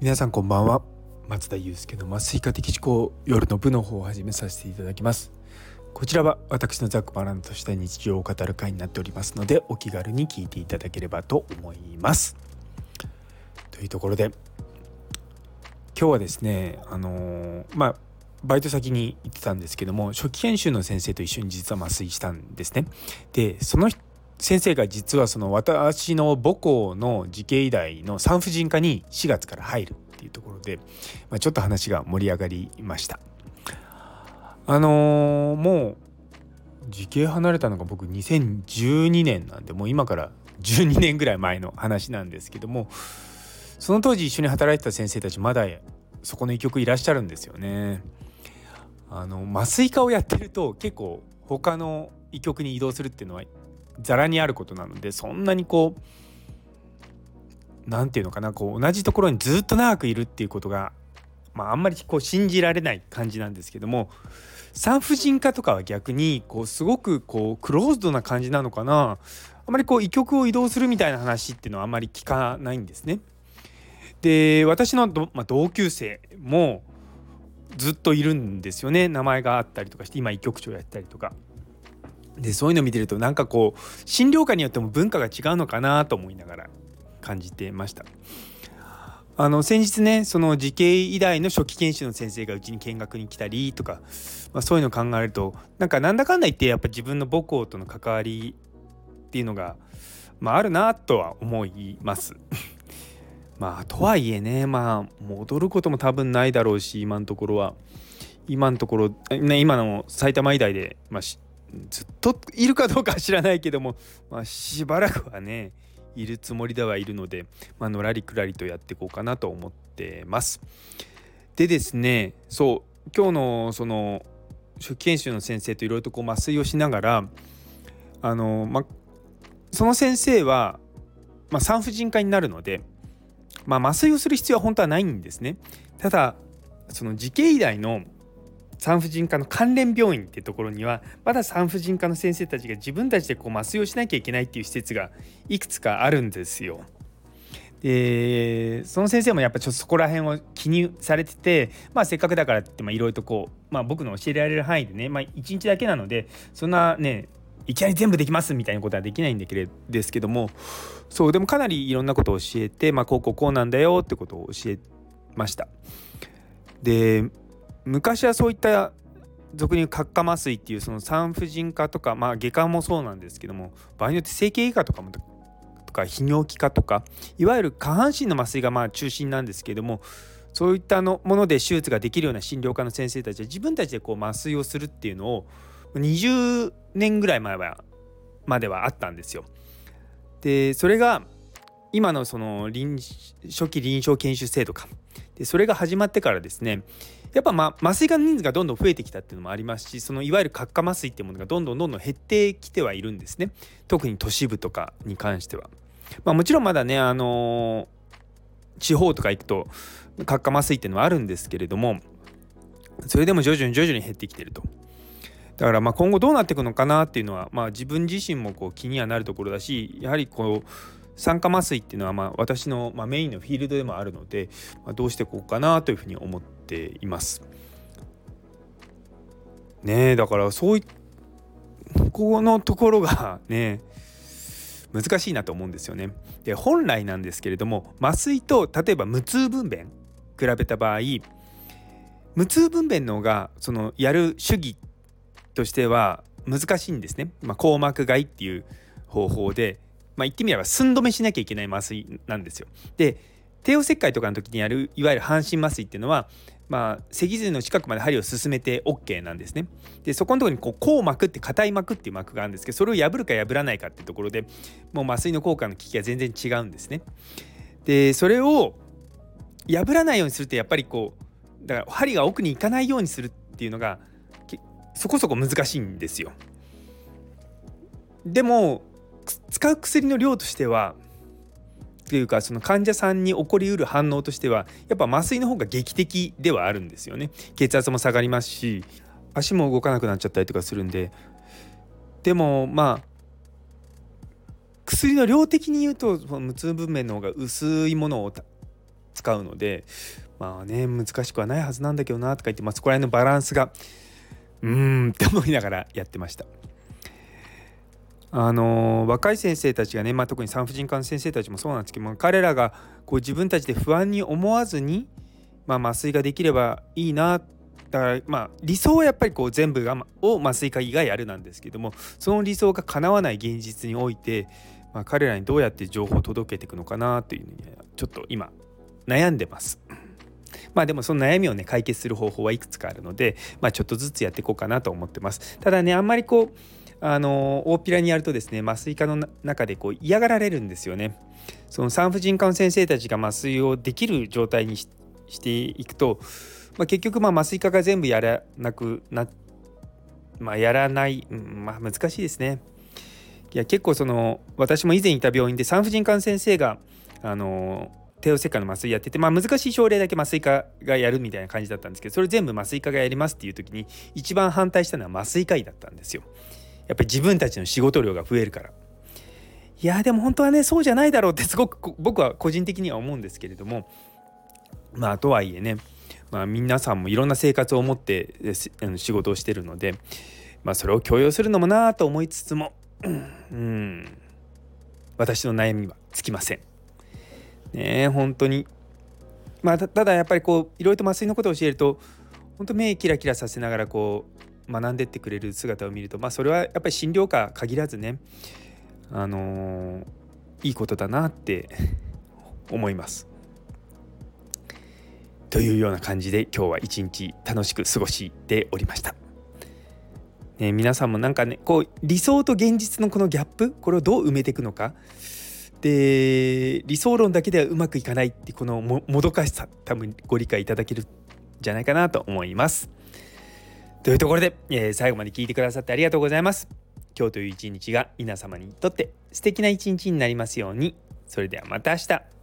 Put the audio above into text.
皆さんこんばんは。松田祐介の麻酔科的思考夜の部の方を始めさせていただきます。こちらは私のざっくばらんとした日常を語る会になっておりますのでお気軽に聞いていただければと思います。というところで今日はですねあのー、まあバイト先に行ってたんですけども初期研修の先生と一緒に実は麻酔したんですね。でその先生が実はその私の母校の慈恵医大の産婦人科に4月から入るっていうところで、まあ、ちょっと話が盛り上がりましたあのー、もう慈恵離れたのが僕2012年なんでもう今から12年ぐらい前の話なんですけどもその当時一緒に働いてた先生たちまだそこの医局いらっしゃるんですよね。あの麻酔科をやってると結構他の医局に移動するっていうのはざらにあることなのでそんなにこう何て言うのかなこう同じところにずっと長くいるっていうことが、まあ、あんまりこう信じられない感じなんですけども産婦人科とかは逆にこうすごくこうクローズドな感じなのかなあまりこう医局を移動するみたいな話っていうのはあんまり聞かないんですね。で私のまあ、同級生もずっといるんですよね名前があったりとかして今医局長やったりとか。でそういうの見てるとなんかこう診療科によっても文化が違うのかなと思いながら感じてました。あの先日ねその慈恵医大の初期研修の先生がうちに見学に来たりとか、まあ、そういうのを考えるとなんかなんだかんだ言ってやっぱ自分の母校との関わりっていうのが、まあ、あるなとは思います。まあとはいえねまあ戻ることも多分ないだろうし今のところは今のところ、ね、今の埼玉医大で、まあ、ずっといるかどうかは知らないけども、まあ、しばらくはねいるつもりではいるので、まあのらりくらりとやっていこうかなと思ってます。でですねそう今日のその初期研修の先生といろいろとこう麻酔をしながらあの、ま、その先生は、まあ、産婦人科になるので、まあ、麻酔をする必要は本当はないんですね。ただその慈恵医大の産婦人科の関連病院ってところにはまだ産婦人科の先生たちが自分たちでこう麻酔をしなきゃいけないっていう施設がいくつかあるんですよ。でその先生もやっぱちょっとそこら辺を気にされてて、まあ、せっかくだからっていろいろとこう、まあ、僕の教えられる範囲でね、まあ、1日だけなのでそんなねいきなり全部できますみたいなことはできないんですけどもそうでもかなりいろんなことを教えて、まあ、こうこうこうなんだよってことを教えました。で昔はそういった俗に言う角化麻酔っていうその産婦人科とか、まあ、外科もそうなんですけども場合によって整形外科とかもとか泌尿器科とかいわゆる下半身の麻酔がまあ中心なんですけどもそういったのもので手術ができるような診療科の先生たちは自分たちでこう麻酔をするっていうのを20年ぐらい前はまではあったんですよ。でそれが今のその臨初期臨床研修制度かでそれが始まってからですねやっぱ、ま、麻酔科の人数がどんどん増えてきたっていうのもありますしそのいわゆる角化麻酔っていうものがどんどんどんどん減ってきてはいるんですね特に都市部とかに関しては。まあ、もちろんまだね、あのー、地方とか行くと角化麻酔っていうのはあるんですけれどもそれでも徐々に徐々に減ってきてると。だからまあ今後どうなっていくのかなっていうのは、まあ、自分自身もこう気にはなるところだしやはりこう酸化麻酔っていうのはまあ私のまメインのフィールドでもあるので、ま、どうしていこうかなというふうに思ってています。ねだからそういこのところが ね難しいなと思うんですよね。で本来なんですけれども麻酔と例えば無痛分娩比べた場合無痛分娩の方がそのやる主義としては難しいんですね。まあ、硬膜外っていう方法でまあ、言ってみれば寸止めしなきゃいけない麻酔なんですよ。で帝王切開とかの時にやるいわゆる半身麻酔っていうのはまあ、脊髄の近くまで針を進めて OK なんですね。でそこのところにこう硬膜って硬い膜っていう膜があるんですけどそれを破るか破らないかっていうところでもう麻酔の効果の効きが全然違うんですね。でそれを破らないようにするってやっぱりこうだから針が奥に行かないようにするっていうのがそこそこ難しいんですよ。でも使う薬の量としてはていうかその患者さんに起こりうる反応としてはやっぱ麻酔の方が劇的ではあるんですよね血圧も下がりますし足も動かなくなっちゃったりとかするんででもまあ薬の量的に言うと無痛分娩の方が薄いものを使うのでまあね難しくはないはずなんだけどなとか言って、まあ、そこら辺のバランスがうーんって思いながらやってました。あの若い先生たちがね、まあ、特に産婦人科の先生たちもそうなんですけども彼らがこう自分たちで不安に思わずに、まあ、麻酔ができればいいなだからまあ理想はやっぱりこう全部がを麻酔科医がやるなんですけどもその理想が叶わない現実において、まあ、彼らにどうやって情報を届けていくのかなというのにちょっと今悩んでます。まあでもその悩みをね解決する方法はいくつかあるので、まあ、ちょっとずつやっていこうかなと思ってます。ただねあんまりこうあの大っぴらにやるとですね麻酔科の中でこう嫌がられるんですよね。その産婦人科の先生たちが麻酔をできる状態にしていくと、まあ、結局まあ麻酔科が全部やらなくなまあ、やらない、まあ難しいですね。いや結構その私も以前いた病院で産婦人科の先生があの帝王切開の麻酔やってて、まあ、難しい症例だけ麻酔科がやるみたいな感じだったんですけどそれ全部麻酔科がやりますっていう時に一番反対したのは麻酔科医だったんですよ。やっぱり自分たちの仕事量が増えるから。いやでも本当はねそうじゃないだろうってすごく僕は個人的には思うんですけれどもまあとはいえね、まあ、皆さんもいろんな生活を持って仕事をしてるので、まあ、それを強要するのもなと思いつつもうん私の悩みはつきません。ね本当にまあただやっぱりこういろいろと麻酔のことを教えると本当目キラキラさせながらこう学んでってくれる姿を見るとまあそれはやっぱり診療科限らずねあのー、いいことだなって 思います。というような感じで今日は一日楽しく過ごしておりました。ね、皆さんもなんかねこう理想と現実のこのギャップこれをどう埋めていくのかで理想論だけではうまくいかないってこのもどかしさ多分ご理解いただけるんじゃないかなと思います。というところで、えー、最後まで聞いてくださってありがとうございます。今日という一日が皆様にとって素敵な一日になりますように。それではまた明日。